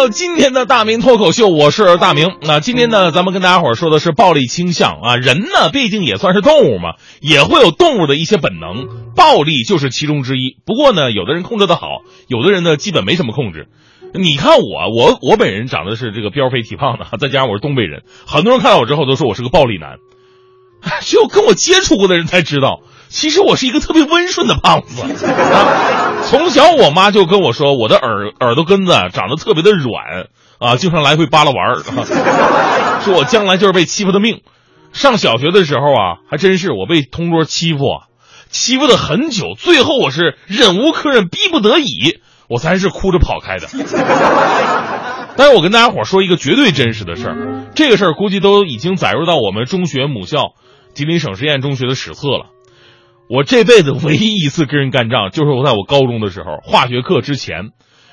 到今天的大明脱口秀，我是大明。那今天呢，咱们跟大家伙儿说的是暴力倾向啊。人呢，毕竟也算是动物嘛，也会有动物的一些本能，暴力就是其中之一。不过呢，有的人控制的好，有的人呢，基本没什么控制。你看我，我我本人长得是这个膘肥体胖的，再加上我是东北人，很多人看到我之后都说我是个暴力男。只有跟我接触过的人才知道，其实我是一个特别温顺的胖子。啊、从小我妈就跟我说，我的耳耳朵根子长得特别的软啊，经常来回扒拉玩儿、啊，说我将来就是被欺负的命。上小学的时候啊，还真是我被同桌欺负啊，欺负了很久，最后我是忍无可忍，逼不得已，我才是哭着跑开的。但是我跟大家伙说一个绝对真实的事儿，这个事儿估计都已经载入到我们中学母校吉林省实验中学的史册了。我这辈子唯一一次跟人干仗，就是我在我高中的时候，化学课之前，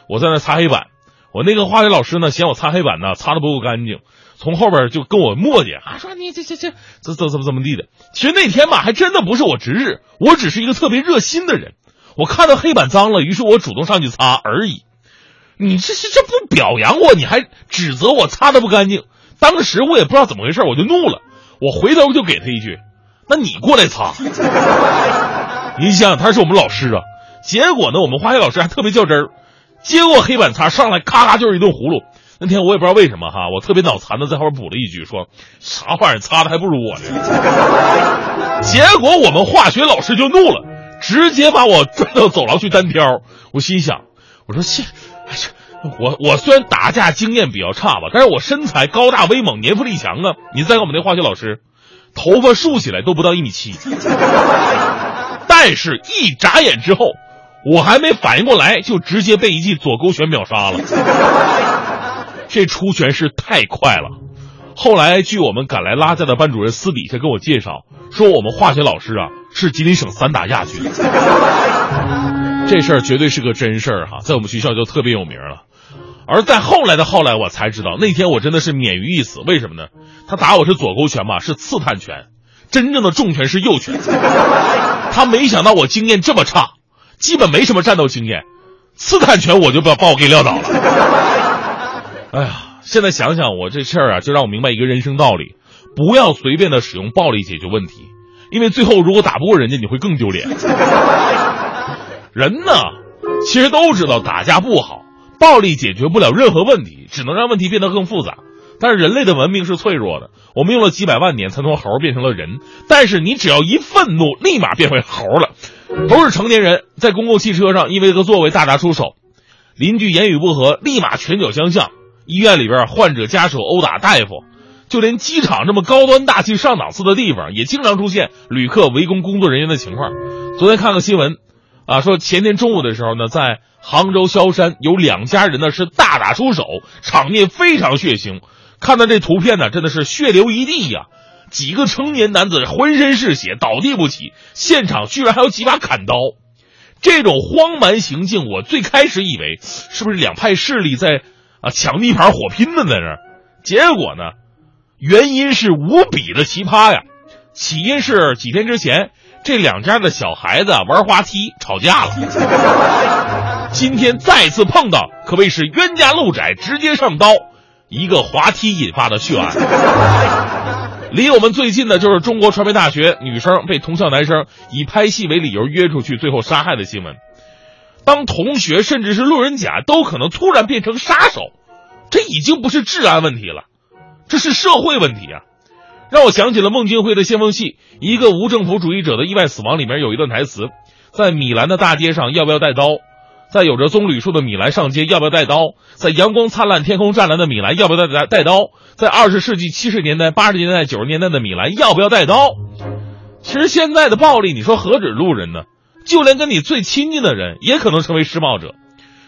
我在那擦黑板，我那个化学老师呢嫌我擦黑板呢擦的不够干净，从后边就跟我磨叽啊，说你这这这这怎怎么怎么地的。其实那天吧，还真的不是我值日，我只是一个特别热心的人，我看到黑板脏了，于是我主动上去擦而已。你这是这不表扬我，你还指责我擦的不干净。当时我也不知道怎么回事，我就怒了，我回头就给他一句：“那你过来擦。”你想想，他是我们老师啊。结果呢，我们化学老师还特别较真儿，接过黑板擦上来，咔咔就是一顿葫芦。那天我也不知道为什么哈，我特别脑残的在后边补了一句说：“啥玩意儿擦的还不如我呢。”结果我们化学老师就怒了，直接把我拽到走廊去单挑。我心想，我说谢。哎呀，我我虽然打架经验比较差吧，但是我身材高大威猛，年富力强啊！你再看我们那化学老师，头发竖起来都不到一米七，但是一眨眼之后，我还没反应过来，就直接被一记左勾拳秒杀了。这出拳是太快了。后来据我们赶来拉架的班主任私底下跟我介绍，说我们化学老师啊是吉林省散打亚军。这事儿绝对是个真事儿哈，在我们学校就特别有名了。而在后来的后来，我才知道那天我真的是免于一死。为什么呢？他打我是左勾拳嘛，是刺探拳，真正的重拳是右拳。他没想到我经验这么差，基本没什么战斗经验，刺探拳我就把把我给撂倒了。哎呀，现在想想我这事儿啊，就让我明白一个人生道理：不要随便的使用暴力解决问题，因为最后如果打不过人家，你会更丢脸。人呢，其实都知道打架不好，暴力解决不了任何问题，只能让问题变得更复杂。但是人类的文明是脆弱的，我们用了几百万年才从猴变成了人。但是你只要一愤怒，立马变回猴了。都是成年人，在公共汽车上因为一个座位大打出手，邻居言语不合，立马拳脚相向。医院里边，患者家属殴打大夫，就连机场这么高端大气上档次的地方，也经常出现旅客围攻工作人员的情况。昨天看个新闻。啊，说前天中午的时候呢，在杭州萧山有两家人呢是大打出手，场面非常血腥。看到这图片呢，真的是血流一地呀、几个成年男子浑身是血，倒地不起，现场居然还有几把砍刀。这种荒蛮行径，我最开始以为是不是两派势力在啊抢地盘火拼呢，在这儿。结果呢，原因是无比的奇葩呀！起因是几天之前。这两家的小孩子玩滑梯吵架了，今天再次碰到，可谓是冤家路窄，直接上刀，一个滑梯引发的血案。离我们最近的就是中国传媒大学女生被同校男生以拍戏为理由约出去，最后杀害的新闻。当同学甚至是路人甲都可能突然变成杀手，这已经不是治安问题了，这是社会问题啊！让我想起了孟京辉的先锋戏《一个无政府主义者的意外死亡》里面有一段台词：在米兰的大街上要不要带刀？在有着棕榈树的米兰上街要不要带刀？在阳光灿烂、天空湛蓝的米兰要不要带带刀？在二十世纪七十年代、八十年代、九十年代的米兰要不要带刀？其实现在的暴力，你说何止路人呢？就连跟你最亲近的人也可能成为施暴者。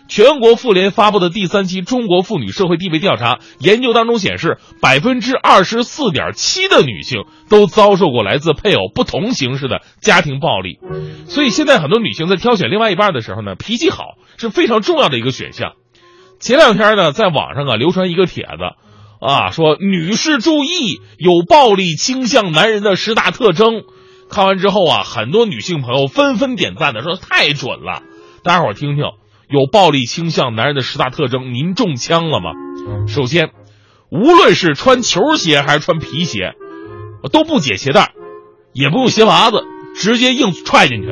全国妇联发布的第三期中国妇女社会地位调查研究当中显示，百分之二十四点七的女性都遭受过来自配偶不同形式的家庭暴力。所以现在很多女性在挑选另外一半的时候呢，脾气好是非常重要的一个选项。前两天呢，在网上啊流传一个帖子，啊说女士注意有暴力倾向男人的十大特征。看完之后啊，很多女性朋友纷纷点赞的说太准了。大家伙听听，有暴力倾向男人的十大特征，您中枪了吗？首先，无论是穿球鞋还是穿皮鞋，都不解鞋带，也不用鞋拔子，直接硬踹进去。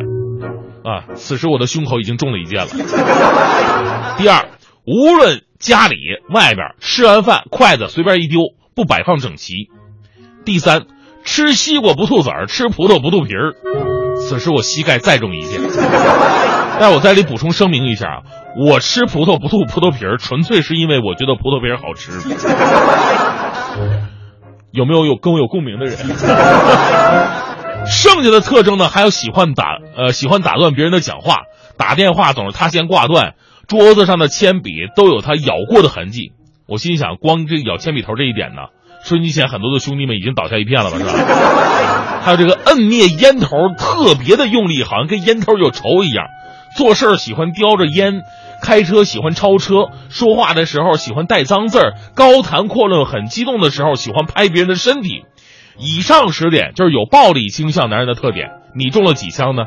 啊，此时我的胸口已经中了一箭了。第二。无论家里外边吃完饭，筷子随便一丢，不摆放整齐。第三，吃西瓜不吐籽儿，吃葡萄不吐皮儿。此时我膝盖再中一箭。但我在这里补充声明一下啊，我吃葡萄不吐葡萄皮儿，纯粹是因为我觉得葡萄皮儿好吃。有没有有跟我有共鸣的人？剩下的特征呢？还有喜欢打呃喜欢打断别人的讲话，打电话总是他先挂断。桌子上的铅笔都有他咬过的痕迹，我心想，光这咬铅笔头这一点呢，收音机前很多的兄弟们已经倒下一片了吧，是吧？还有这个摁灭烟头特别的用力，好像跟烟头有仇一样。做事喜欢叼着烟，开车喜欢超车，说话的时候喜欢带脏字儿，高谈阔论很激动的时候喜欢拍别人的身体。以上十点就是有暴力倾向男人的特点。你中了几枪呢？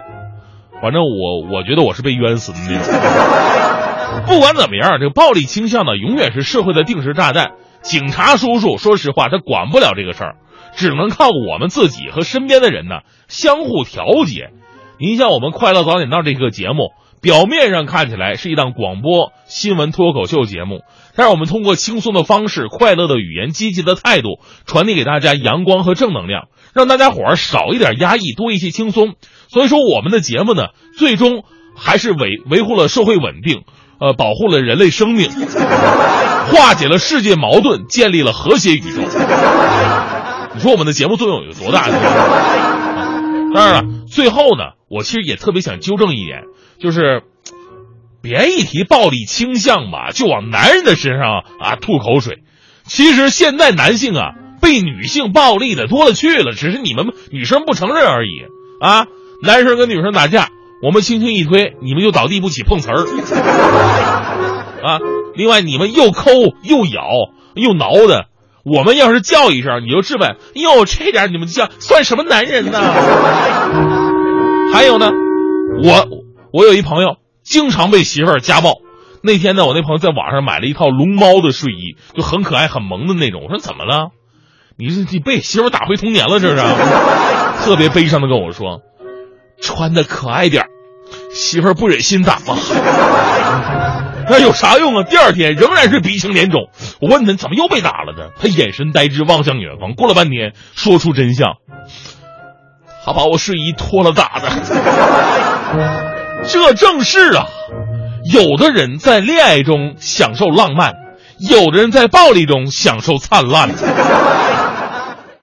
反正我我觉得我是被冤死的那种。不管怎么样，这个暴力倾向呢，永远是社会的定时炸弹。警察叔叔，说实话，他管不了这个事儿，只能靠我们自己和身边的人呢相互调节。您像我们《快乐早点到》这个节目，表面上看起来是一档广播新闻脱口秀节目，但是我们通过轻松的方式、快乐的语言、积极的态度，传递给大家阳光和正能量，让大家伙儿少一点压抑，多一些轻松。所以说，我们的节目呢，最终还是维维护了社会稳定。呃，保护了人类生命，化解了世界矛盾，建立了和谐宇宙。你说我们的节目作用有多大？当然了，最后呢，我其实也特别想纠正一点，就是别一提暴力倾向吧，就往男人的身上啊吐口水。其实现在男性啊被女性暴力的多了去了，只是你们女生不承认而已啊。男生跟女生打架。我们轻轻一推，你们就倒地不起，碰瓷儿 啊！另外，你们又抠又咬又挠的，我们要是叫一声，你就质问：哟，这点你们叫算什么男人呢？还有呢，我我有一朋友经常被媳妇儿家暴。那天呢，我那朋友在网上买了一套龙猫的睡衣，就很可爱很萌的那种。我说怎么了？你你被媳妇打回童年了这是？特别悲伤的跟我说。穿的可爱点媳妇儿不忍心打吗？那有啥用啊？第二天仍然是鼻青脸肿。我问他怎么又被打了呢？他眼神呆滞，望向远方。过了半天，说出真相：他把我睡衣脱了打的。这正是啊，有的人在恋爱中享受浪漫，有的人在暴力中享受灿烂。